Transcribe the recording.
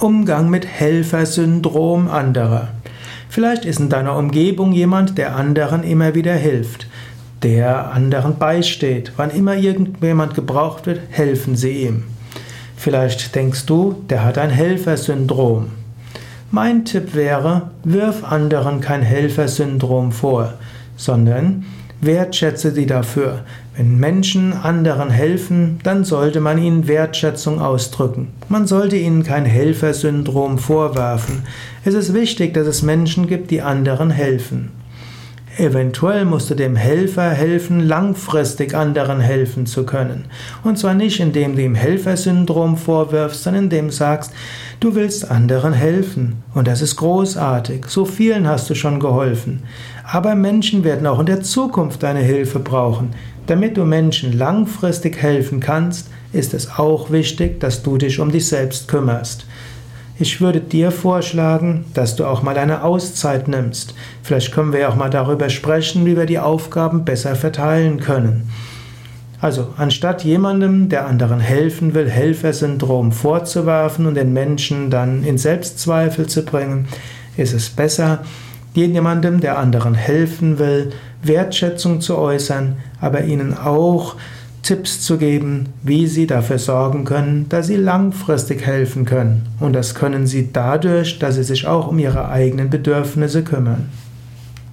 Umgang mit Helfersyndrom anderer. Vielleicht ist in deiner Umgebung jemand, der anderen immer wieder hilft, der anderen beisteht. Wann immer irgendjemand gebraucht wird, helfen sie ihm. Vielleicht denkst du, der hat ein Helfersyndrom. Mein Tipp wäre, wirf anderen kein Helfersyndrom vor, sondern wertschätze sie dafür. Wenn Menschen anderen helfen, dann sollte man ihnen Wertschätzung ausdrücken. Man sollte ihnen kein Helfersyndrom vorwerfen. Es ist wichtig, dass es Menschen gibt, die anderen helfen. Eventuell musst du dem Helfer helfen, langfristig anderen helfen zu können. Und zwar nicht, indem du ihm Helfersyndrom vorwirfst, sondern indem du sagst, du willst anderen helfen. Und das ist großartig. So vielen hast du schon geholfen. Aber Menschen werden auch in der Zukunft deine Hilfe brauchen. Damit du Menschen langfristig helfen kannst, ist es auch wichtig, dass du dich um dich selbst kümmerst. Ich würde dir vorschlagen, dass du auch mal eine Auszeit nimmst. Vielleicht können wir auch mal darüber sprechen, wie wir die Aufgaben besser verteilen können. Also, anstatt jemandem, der anderen helfen will, Helfersyndrom vorzuwerfen und den Menschen dann in Selbstzweifel zu bringen, ist es besser, jemandem, der anderen helfen will, Wertschätzung zu äußern, aber ihnen auch Tipps zu geben, wie sie dafür sorgen können, dass sie langfristig helfen können. Und das können sie dadurch, dass sie sich auch um ihre eigenen Bedürfnisse kümmern.